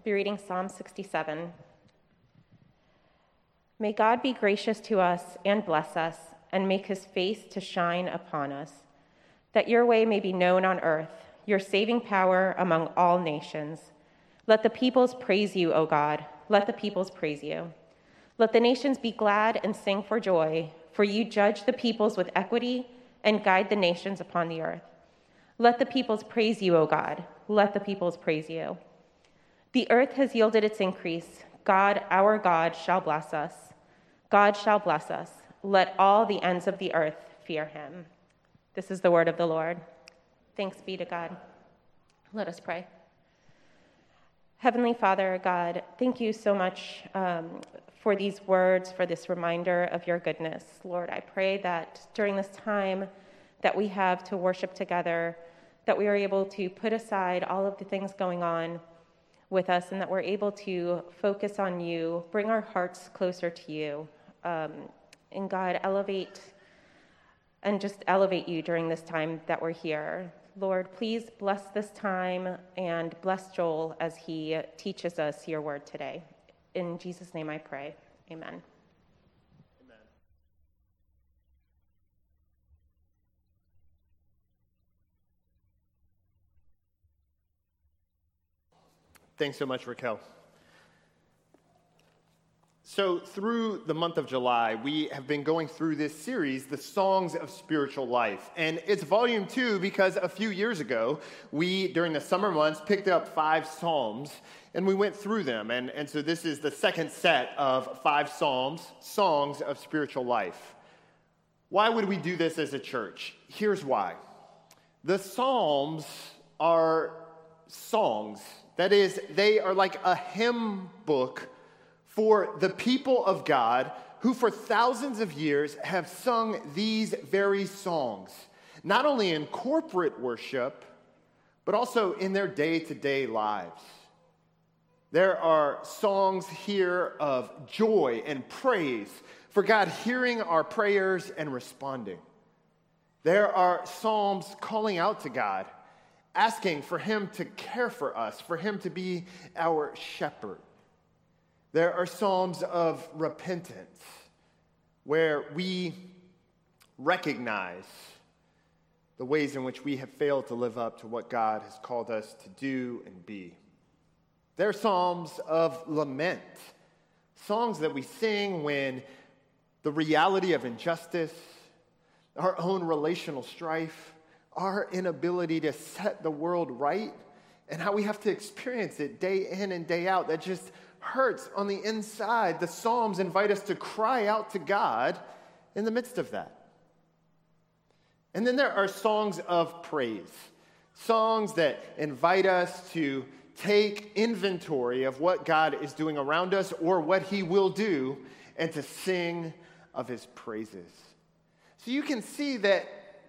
I'll be reading Psalm 67. May God be gracious to us and bless us, and make his face to shine upon us, that your way may be known on earth your saving power among all nations. Let the peoples praise you, O God. Let the peoples praise you. Let the nations be glad and sing for joy, for you judge the peoples with equity and guide the nations upon the earth. Let the peoples praise you, O God. Let the peoples praise you. The earth has yielded its increase. God, our God, shall bless us. God shall bless us. Let all the ends of the earth fear him. This is the word of the Lord. Thanks be to God. Let us pray. Heavenly Father, God, thank you so much um, for these words, for this reminder of your goodness. Lord, I pray that during this time that we have to worship together, that we are able to put aside all of the things going on with us and that we're able to focus on you, bring our hearts closer to you, um, and God, elevate and just elevate you during this time that we're here. Lord, please bless this time and bless Joel as he teaches us your word today. In Jesus' name I pray. Amen. Amen. Thanks so much, Raquel. So, through the month of July, we have been going through this series, The Songs of Spiritual Life. And it's volume two because a few years ago, we, during the summer months, picked up five Psalms and we went through them. And, and so, this is the second set of five Psalms, Songs of Spiritual Life. Why would we do this as a church? Here's why the Psalms are songs, that is, they are like a hymn book for the people of God who, for thousands of years, have sung these very songs, not only in corporate worship, but also in their day to day lives. There are songs here of joy and praise for God hearing our prayers and responding. There are psalms calling out to God, asking for Him to care for us, for Him to be our shepherd. There are psalms of repentance where we recognize the ways in which we have failed to live up to what God has called us to do and be. There are psalms of lament, songs that we sing when the reality of injustice, our own relational strife, our inability to set the world right, and how we have to experience it day in and day out that just hurts on the inside, the Psalms invite us to cry out to God in the midst of that. And then there are songs of praise, songs that invite us to take inventory of what God is doing around us or what He will do and to sing of His praises. So you can see that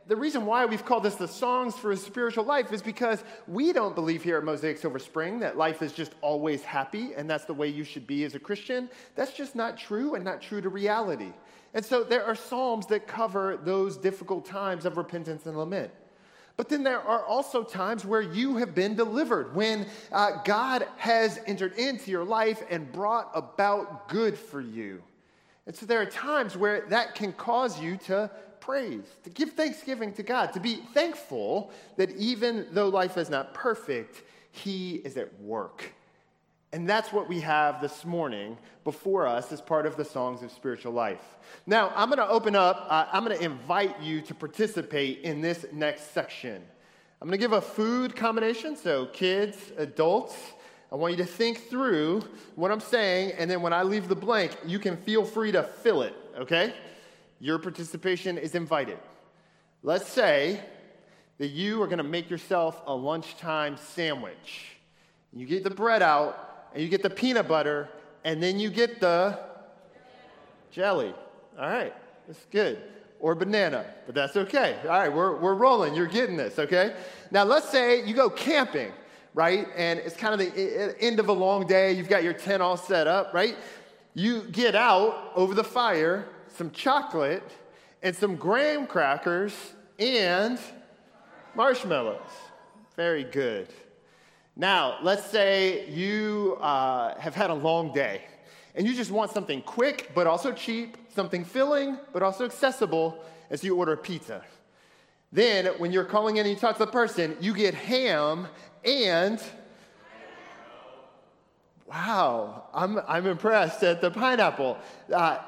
the reason why we've called this the songs for a spiritual life is because we don't believe here at Mosaic Silver Spring that life is just always happy and that's the way you should be as a Christian. That's just not true and not true to reality. And so there are psalms that cover those difficult times of repentance and lament. But then there are also times where you have been delivered, when uh, God has entered into your life and brought about good for you. And so there are times where that can cause you to praise, to give thanksgiving to God, to be thankful that even though life is not perfect, He is at work. And that's what we have this morning before us as part of the Songs of Spiritual Life. Now, I'm going to open up, uh, I'm going to invite you to participate in this next section. I'm going to give a food combination, so kids, adults, I want you to think through what I'm saying, and then when I leave the blank, you can feel free to fill it, okay? Your participation is invited. Let's say that you are going to make yourself a lunchtime sandwich. You get the bread out and you get the peanut butter and then you get the jelly. All right, that's good. Or banana, but that's okay. All right, we're, we're rolling. You're getting this, okay? Now, let's say you go camping, right? And it's kind of the end of a long day. You've got your tent all set up, right? You get out over the fire some chocolate and some graham crackers and marshmallows. Very good. Now, let's say you uh, have had a long day and you just want something quick but also cheap, something filling but also accessible as you order a pizza. Then, when you're calling in and you talk to the person, you get ham and Wow, I'm, I'm impressed at the pineapple. Uh,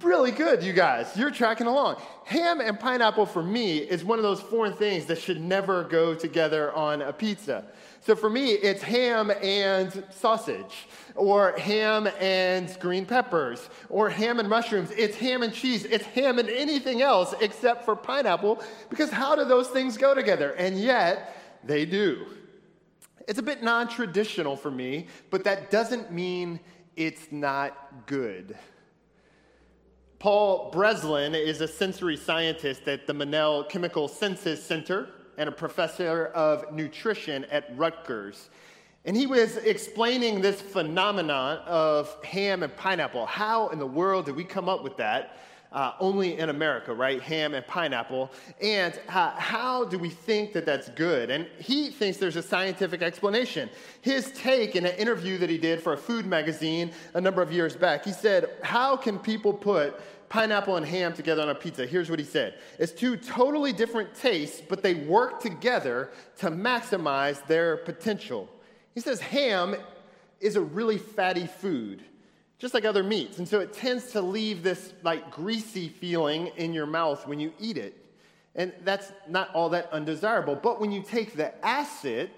really good, you guys. You're tracking along. Ham and pineapple for me is one of those foreign things that should never go together on a pizza. So for me, it's ham and sausage, or ham and green peppers, or ham and mushrooms. It's ham and cheese. It's ham and anything else except for pineapple, because how do those things go together? And yet, they do. It's a bit non traditional for me, but that doesn't mean it's not good. Paul Breslin is a sensory scientist at the Monell Chemical Senses Center and a professor of nutrition at Rutgers. And he was explaining this phenomenon of ham and pineapple. How in the world did we come up with that? Uh, only in America, right? Ham and pineapple. And uh, how do we think that that's good? And he thinks there's a scientific explanation. His take in an interview that he did for a food magazine a number of years back, he said, How can people put pineapple and ham together on a pizza? Here's what he said It's two totally different tastes, but they work together to maximize their potential. He says, Ham is a really fatty food just like other meats. And so it tends to leave this like greasy feeling in your mouth when you eat it. And that's not all that undesirable. But when you take the acid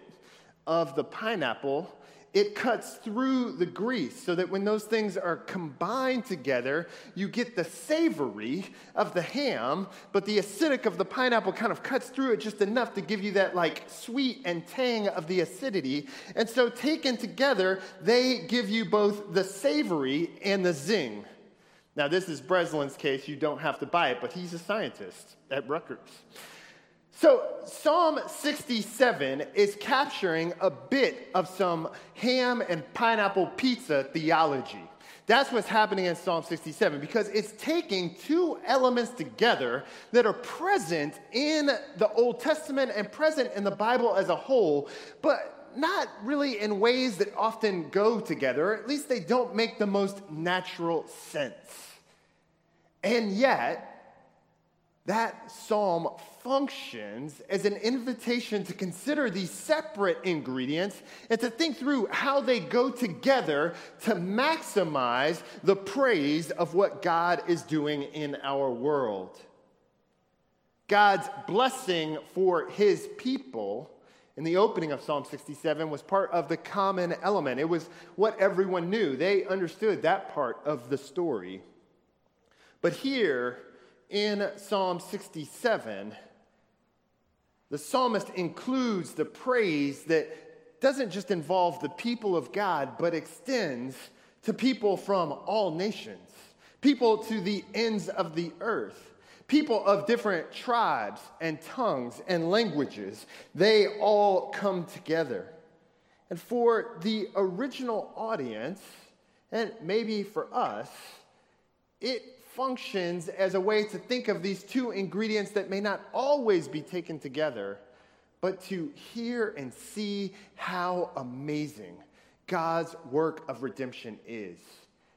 of the pineapple it cuts through the grease so that when those things are combined together, you get the savory of the ham, but the acidic of the pineapple kind of cuts through it just enough to give you that like sweet and tang of the acidity. And so taken together, they give you both the savory and the zing. Now, this is Breslin's case. You don't have to buy it, but he's a scientist at Rutgers. So, Psalm 67 is capturing a bit of some ham and pineapple pizza theology. That's what's happening in Psalm 67 because it's taking two elements together that are present in the Old Testament and present in the Bible as a whole, but not really in ways that often go together, at least they don't make the most natural sense. And yet, that psalm functions as an invitation to consider these separate ingredients and to think through how they go together to maximize the praise of what God is doing in our world. God's blessing for his people in the opening of Psalm 67 was part of the common element. It was what everyone knew. They understood that part of the story. But here, in Psalm 67, the psalmist includes the praise that doesn't just involve the people of God, but extends to people from all nations, people to the ends of the earth, people of different tribes and tongues and languages. They all come together. And for the original audience, and maybe for us, it functions as a way to think of these two ingredients that may not always be taken together, but to hear and see how amazing God's work of redemption is.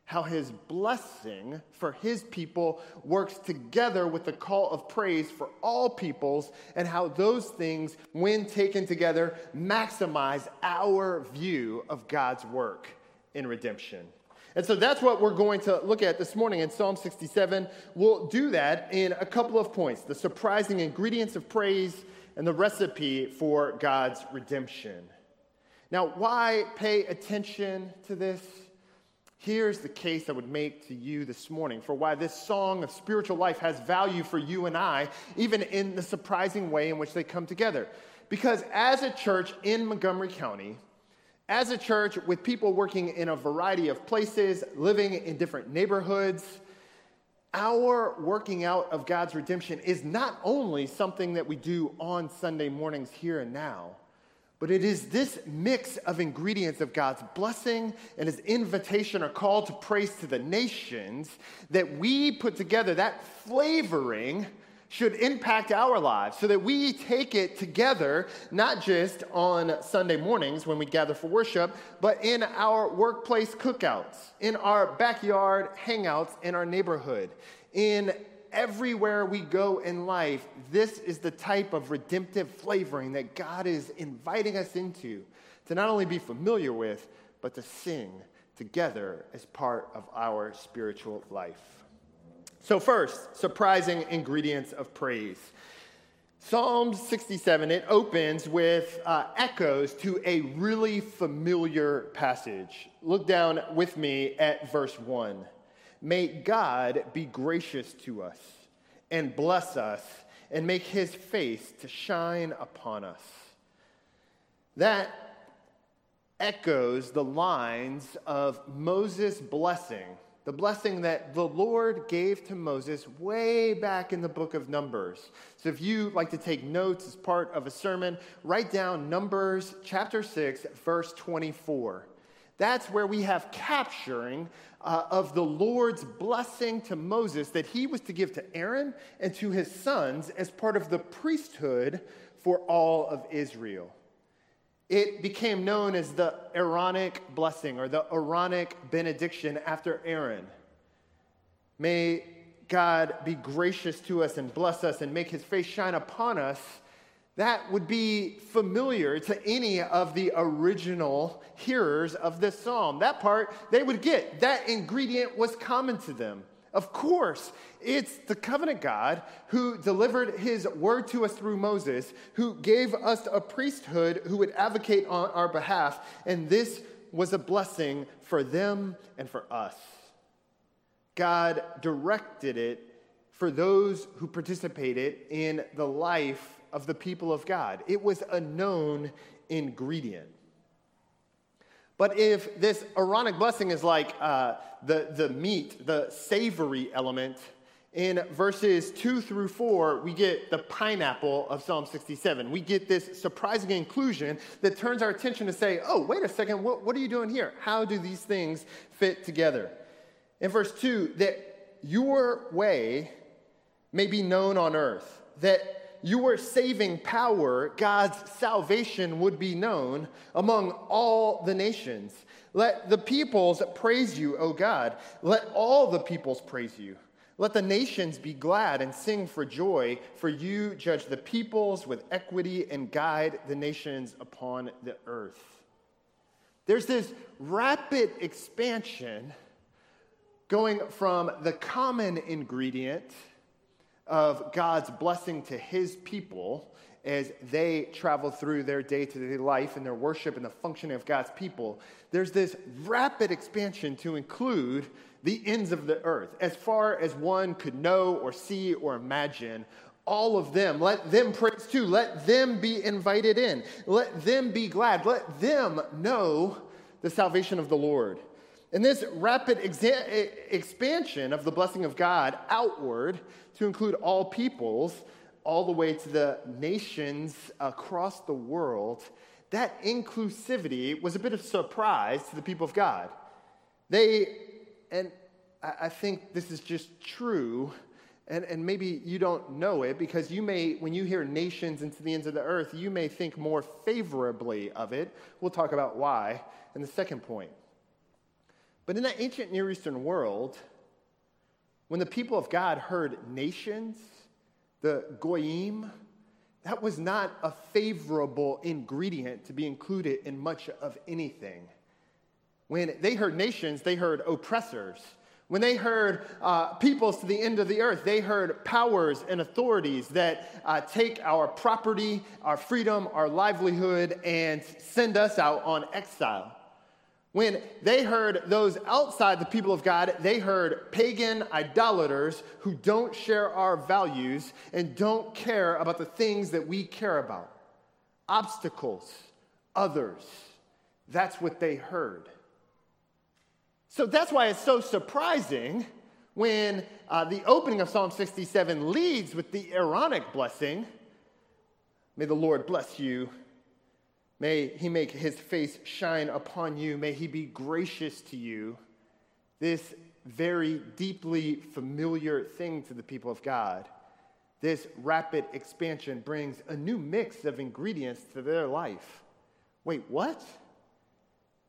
How his blessing for his people works together with the call of praise for all peoples, and how those things, when taken together, maximize our view of God's work in redemption. And so that's what we're going to look at this morning in Psalm 67. We'll do that in a couple of points the surprising ingredients of praise and the recipe for God's redemption. Now, why pay attention to this? Here's the case I would make to you this morning for why this song of spiritual life has value for you and I, even in the surprising way in which they come together. Because as a church in Montgomery County, As a church, with people working in a variety of places, living in different neighborhoods, our working out of God's redemption is not only something that we do on Sunday mornings here and now, but it is this mix of ingredients of God's blessing and his invitation or call to praise to the nations that we put together, that flavoring should impact our lives so that we take it together, not just on Sunday mornings when we gather for worship, but in our workplace cookouts, in our backyard hangouts, in our neighborhood, in everywhere we go in life. This is the type of redemptive flavoring that God is inviting us into to not only be familiar with, but to sing together as part of our spiritual life. So, first, surprising ingredients of praise. Psalm 67, it opens with uh, echoes to a really familiar passage. Look down with me at verse 1. May God be gracious to us and bless us and make his face to shine upon us. That echoes the lines of Moses' blessing the blessing that the Lord gave to Moses way back in the book of Numbers. So if you like to take notes as part of a sermon, write down Numbers chapter 6, verse 24. That's where we have capturing uh, of the Lord's blessing to Moses that he was to give to Aaron and to his sons as part of the priesthood for all of Israel it became known as the Aaronic blessing or the Aaronic benediction after Aaron. May God be gracious to us and bless us and make his face shine upon us. That would be familiar to any of the original hearers of this psalm. That part they would get. That ingredient was common to them. Of course, it's the covenant God who delivered his word to us through Moses, who gave us a priesthood who would advocate on our behalf, and this was a blessing for them and for us. God directed it for those who participated in the life of the people of God. It was a known ingredient. But if this Aaronic blessing is like uh, the, the meat, the savory element, in verses 2 through 4, we get the pineapple of Psalm 67. We get this surprising inclusion that turns our attention to say, oh, wait a second, what, what are you doing here? How do these things fit together? In verse 2, that your way may be known on earth, that your saving power, God's salvation, would be known among all the nations. Let the peoples praise you, O God. Let all the peoples praise you. Let the nations be glad and sing for joy, for you judge the peoples with equity and guide the nations upon the earth. There's this rapid expansion going from the common ingredient of God's blessing to his people as they travel through their day to day life and their worship and the functioning of God's people, there's this rapid expansion to include the ends of the earth, as far as one could know or see or imagine. All of them, let them praise too. Let them be invited in. Let them be glad. Let them know the salvation of the Lord. And this rapid exa- expansion of the blessing of God outward to include all peoples, all the way to the nations across the world, that inclusivity was a bit of surprise to the people of God. They, and I think this is just true, and, and maybe you don't know it because you may, when you hear nations and to the ends of the earth, you may think more favorably of it. We'll talk about why in the second point. But in that ancient Near Eastern world, when the people of God heard nations, the goyim, that was not a favorable ingredient to be included in much of anything. When they heard nations, they heard oppressors. When they heard uh, peoples to the end of the earth, they heard powers and authorities that uh, take our property, our freedom, our livelihood, and send us out on exile. When they heard those outside the people of God, they heard pagan idolaters who don't share our values and don't care about the things that we care about obstacles, others. That's what they heard. So that's why it's so surprising when uh, the opening of Psalm 67 leads with the Aaronic blessing May the Lord bless you. May he make his face shine upon you. May he be gracious to you. This very deeply familiar thing to the people of God. This rapid expansion brings a new mix of ingredients to their life. Wait, what?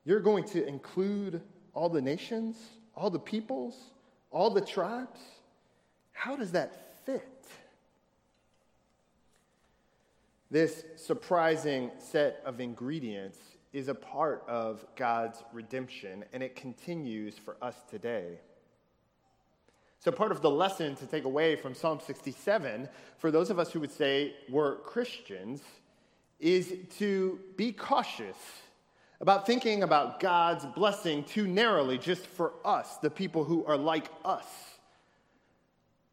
You're going to include all the nations, all the peoples, all the tribes? How does that fit? This surprising set of ingredients is a part of God's redemption, and it continues for us today. So, part of the lesson to take away from Psalm 67, for those of us who would say we're Christians, is to be cautious about thinking about God's blessing too narrowly just for us, the people who are like us.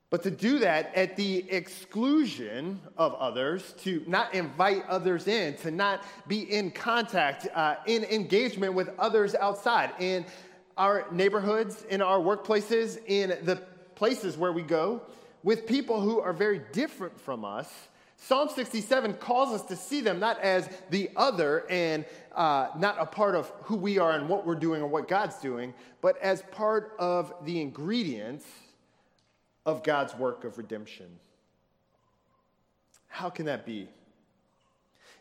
But to do that at the exclusion of others, to not invite others in, to not be in contact, uh, in engagement with others outside, in our neighborhoods, in our workplaces, in the places where we go, with people who are very different from us Psalm 67 calls us to see them not as the other and uh, not a part of who we are and what we're doing or what God's doing, but as part of the ingredients of God's work of redemption. How can that be?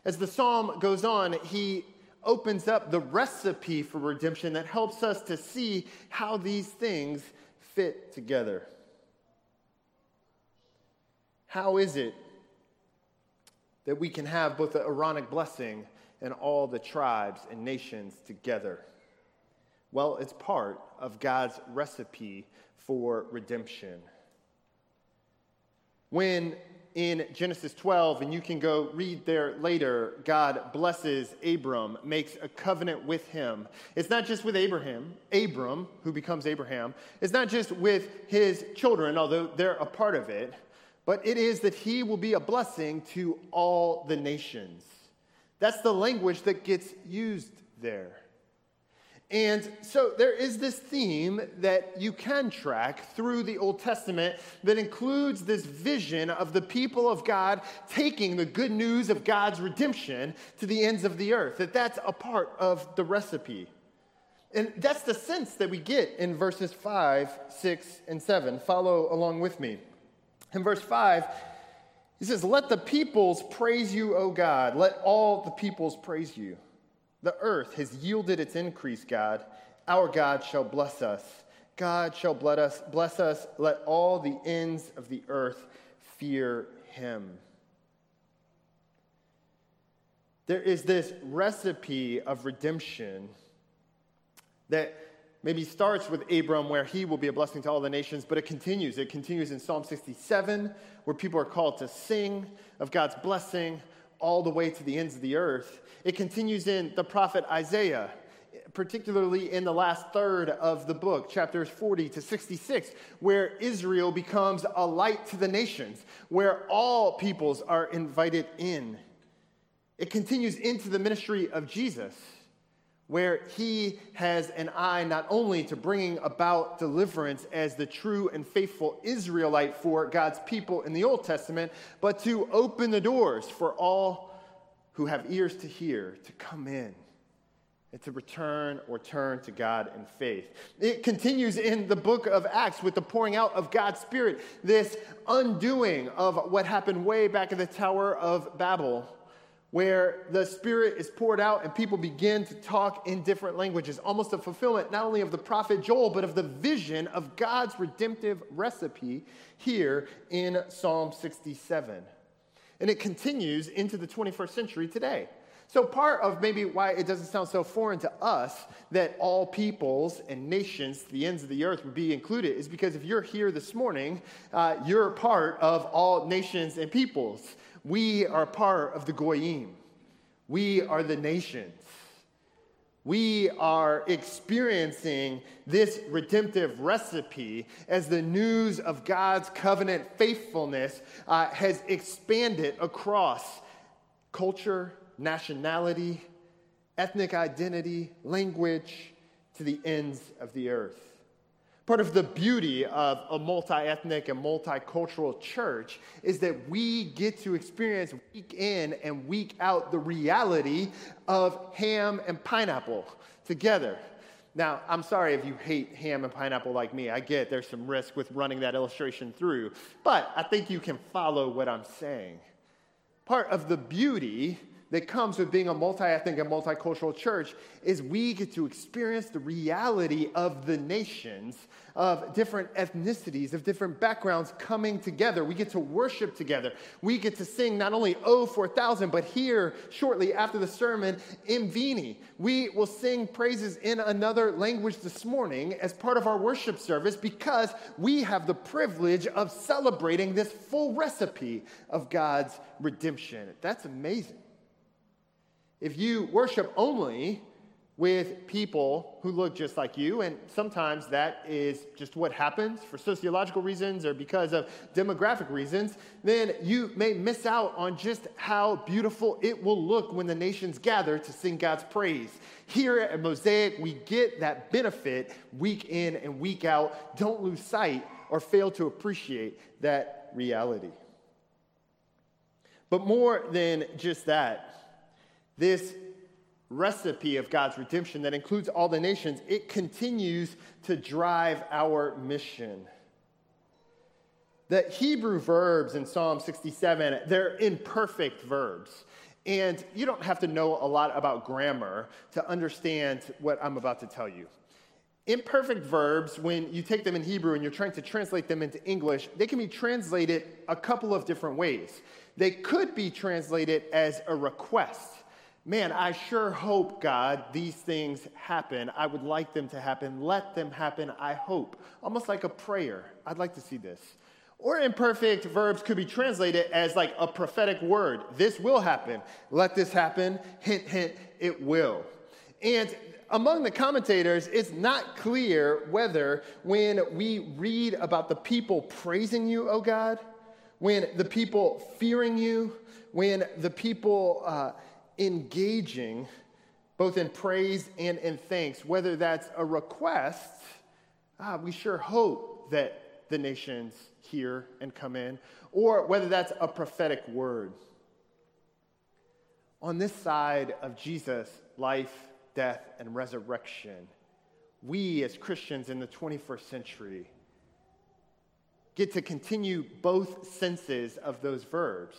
As the psalm goes on, he opens up the recipe for redemption that helps us to see how these things fit together. How is it that we can have both the Aaronic blessing and all the tribes and nations together? Well, it's part of God's recipe for redemption. When in Genesis 12, and you can go read there later, God blesses Abram, makes a covenant with him. It's not just with Abraham, Abram, who becomes Abraham. It's not just with his children, although they're a part of it, but it is that he will be a blessing to all the nations. That's the language that gets used there. And so there is this theme that you can track through the Old Testament that includes this vision of the people of God taking the good news of God's redemption to the ends of the earth, that that's a part of the recipe. And that's the sense that we get in verses 5, 6, and 7. Follow along with me. In verse 5, he says, Let the peoples praise you, O God. Let all the peoples praise you. The earth has yielded its increase, God. Our God shall bless us. God shall bless us. Bless us. Let all the ends of the earth fear him. There is this recipe of redemption that maybe starts with Abram, where he will be a blessing to all the nations, but it continues. It continues in Psalm 67, where people are called to sing of God's blessing all the way to the ends of the earth. It continues in the prophet Isaiah, particularly in the last third of the book, chapters 40 to 66, where Israel becomes a light to the nations, where all peoples are invited in. It continues into the ministry of Jesus where he has an eye not only to bringing about deliverance as the true and faithful Israelite for God's people in the Old Testament, but to open the doors for all who have ears to hear to come in and to return or turn to God in faith. It continues in the book of Acts with the pouring out of God's Spirit, this undoing of what happened way back at the Tower of Babel where the Spirit is poured out and people begin to talk in different languages, almost a fulfillment not only of the prophet Joel, but of the vision of God's redemptive recipe here in Psalm 67. And it continues into the 21st century today. So, part of maybe why it doesn't sound so foreign to us that all peoples and nations, the ends of the earth, would be included is because if you're here this morning, uh, you're part of all nations and peoples. We are part of the Goyim. We are the nations. We are experiencing this redemptive recipe as the news of God's covenant faithfulness uh, has expanded across culture, nationality, ethnic identity, language, to the ends of the earth. Part of the beauty of a multi ethnic and multicultural church is that we get to experience week in and week out the reality of ham and pineapple together. Now, I'm sorry if you hate ham and pineapple like me. I get there's some risk with running that illustration through, but I think you can follow what I'm saying. Part of the beauty that comes with being a multi ethnic and multicultural church is we get to experience the reality of the nations, of different ethnicities, of different backgrounds coming together. We get to worship together. We get to sing not only O 4000, but here, shortly after the sermon, Mvini. We will sing praises in another language this morning as part of our worship service because we have the privilege of celebrating this full recipe of God's redemption. That's amazing. If you worship only with people who look just like you, and sometimes that is just what happens for sociological reasons or because of demographic reasons, then you may miss out on just how beautiful it will look when the nations gather to sing God's praise. Here at Mosaic, we get that benefit week in and week out. Don't lose sight or fail to appreciate that reality. But more than just that, this recipe of God's redemption that includes all the nations, it continues to drive our mission. The Hebrew verbs in Psalm 67, they're imperfect verbs. And you don't have to know a lot about grammar to understand what I'm about to tell you. Imperfect verbs, when you take them in Hebrew and you're trying to translate them into English, they can be translated a couple of different ways. They could be translated as a request man, I sure hope, God, these things happen. I would like them to happen. Let them happen, I hope. Almost like a prayer. I'd like to see this. Or imperfect verbs could be translated as like a prophetic word. This will happen. Let this happen. Hint, hint, it will. And among the commentators, it's not clear whether when we read about the people praising you, oh God, when the people fearing you, when the people uh, engaging both in praise and in thanks, whether that's a request, ah, we sure hope that the nations hear and come in, or whether that's a prophetic word. On this side of Jesus' life, death, and resurrection, we as Christians in the 21st century get to continue both senses of those verbs.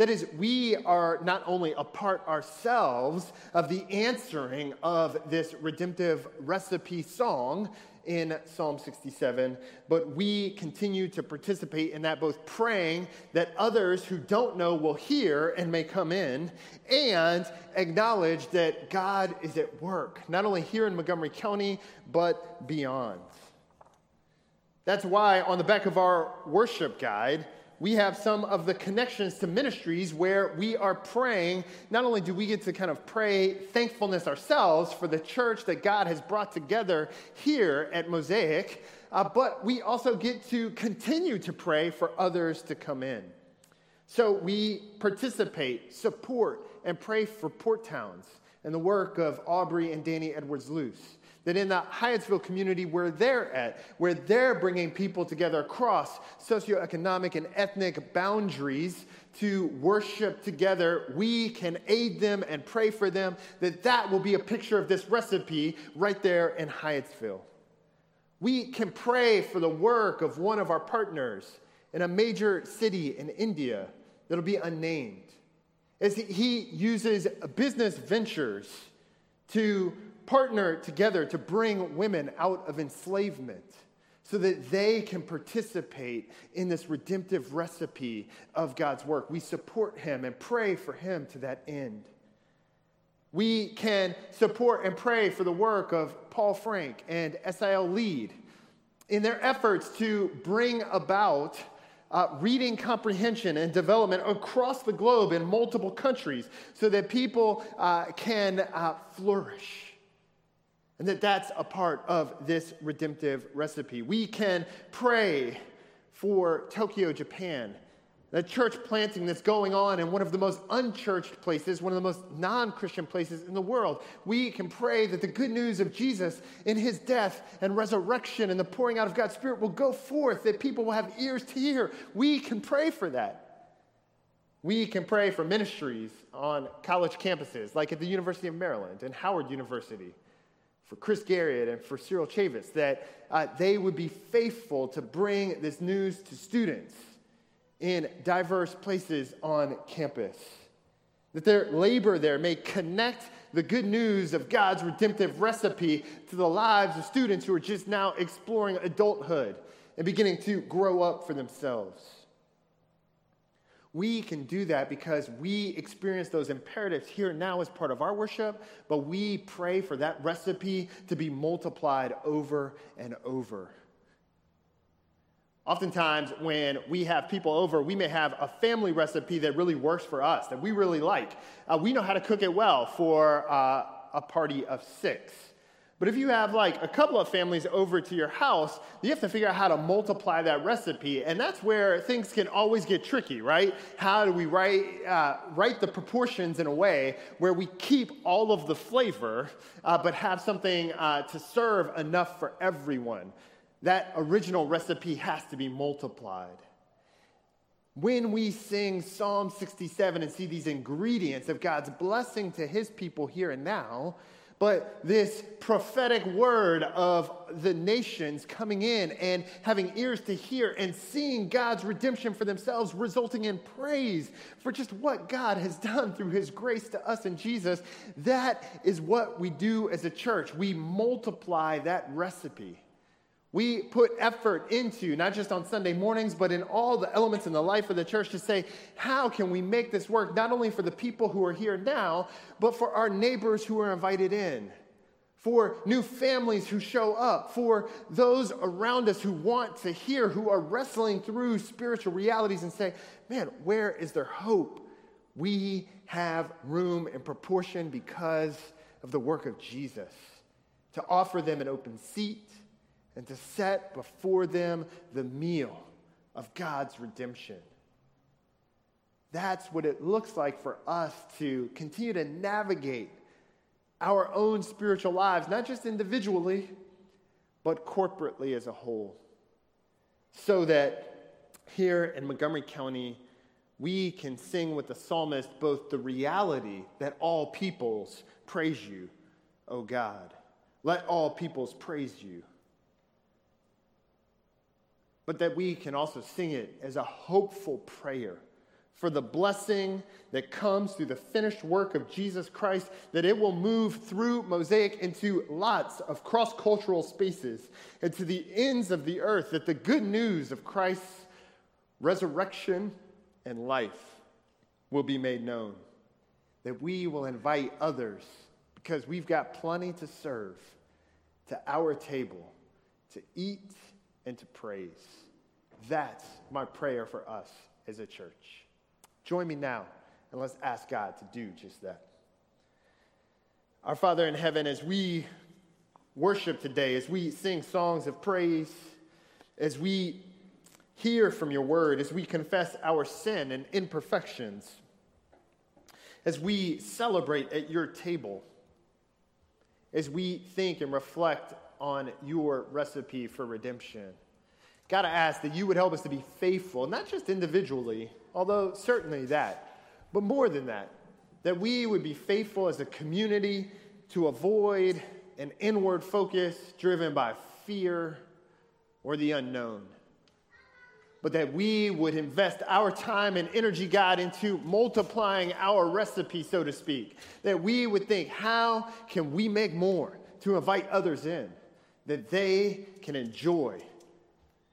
That is, we are not only a part ourselves of the answering of this redemptive recipe song in Psalm 67, but we continue to participate in that, both praying that others who don't know will hear and may come in, and acknowledge that God is at work, not only here in Montgomery County, but beyond. That's why on the back of our worship guide, we have some of the connections to ministries where we are praying. Not only do we get to kind of pray thankfulness ourselves for the church that God has brought together here at Mosaic, uh, but we also get to continue to pray for others to come in. So we participate, support, and pray for Port Towns and the work of Aubrey and Danny Edwards Luce that in the Hyattsville community where they're at, where they're bringing people together across socioeconomic and ethnic boundaries to worship together, we can aid them and pray for them, that that will be a picture of this recipe right there in Hyattsville. We can pray for the work of one of our partners in a major city in India that'll be unnamed. As he uses business ventures to partner together to bring women out of enslavement so that they can participate in this redemptive recipe of God's work. We support him and pray for him to that end. We can support and pray for the work of Paul Frank and SIL Lead in their efforts to bring about uh, reading comprehension and development across the globe in multiple countries so that people uh, can uh, flourish and that that's a part of this redemptive recipe. We can pray for Tokyo, Japan, the church planting that's going on in one of the most unchurched places, one of the most non Christian places in the world. We can pray that the good news of Jesus in his death and resurrection and the pouring out of God's Spirit will go forth, that people will have ears to hear. We can pray for that. We can pray for ministries on college campuses, like at the University of Maryland and Howard University, for Chris Garrett and for Cyril Chavis, that uh, they would be faithful to bring this news to students in diverse places on campus. That their labor there may connect the good news of God's redemptive recipe to the lives of students who are just now exploring adulthood and beginning to grow up for themselves. We can do that because we experience those imperatives here now as part of our worship, but we pray for that recipe to be multiplied over and over. Oftentimes, when we have people over, we may have a family recipe that really works for us, that we really like. Uh, we know how to cook it well for uh, a party of six. But if you have like a couple of families over to your house, you have to figure out how to multiply that recipe. And that's where things can always get tricky, right? How do we write, uh, write the proportions in a way where we keep all of the flavor, uh, but have something uh, to serve enough for everyone? That original recipe has to be multiplied. When we sing Psalm 67 and see these ingredients of God's blessing to his people here and now, but this prophetic word of the nations coming in and having ears to hear and seeing God's redemption for themselves, resulting in praise for just what God has done through his grace to us in Jesus. That is what we do as a church. We multiply that recipe. We put effort into, not just on Sunday mornings, but in all the elements in the life of the church to say, how can we make this work, not only for the people who are here now, but for our neighbors who are invited in, for new families who show up, for those around us who want to hear, who are wrestling through spiritual realities and say, man, where is their hope? We have room and proportion because of the work of Jesus to offer them an open seat and to set before them the meal of God's redemption. That's what it looks like for us to continue to navigate our own spiritual lives, not just individually, but corporately as a whole. So that here in Montgomery County, we can sing with the psalmist both the reality that all peoples praise you, O God. Let all peoples praise you but that we can also sing it as a hopeful prayer for the blessing that comes through the finished work of Jesus Christ, that it will move through Mosaic into lots of cross cultural spaces and to the ends of the earth, that the good news of Christ's resurrection and life will be made known. That we will invite others, because we've got plenty to serve, to our table to eat and to praise. That's my prayer for us as a church. Join me now and let's ask God to do just that. Our Father in heaven, as we worship today, as we sing songs of praise, as we hear from your word, as we confess our sin and imperfections, as we celebrate at your table, as we think and reflect on your recipe for redemption. God, I ask that you would help us to be faithful, not just individually, although certainly that, but more than that, that we would be faithful as a community to avoid an inward focus driven by fear or the unknown. But that we would invest our time and energy, God, into multiplying our recipe, so to speak. That we would think, how can we make more to invite others in? That they can enjoy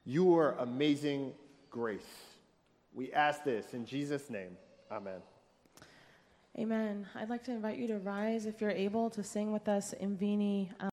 your amazing grace. We ask this in Jesus' name. Amen. Amen. I'd like to invite you to rise if you're able to sing with us in Vini. Um,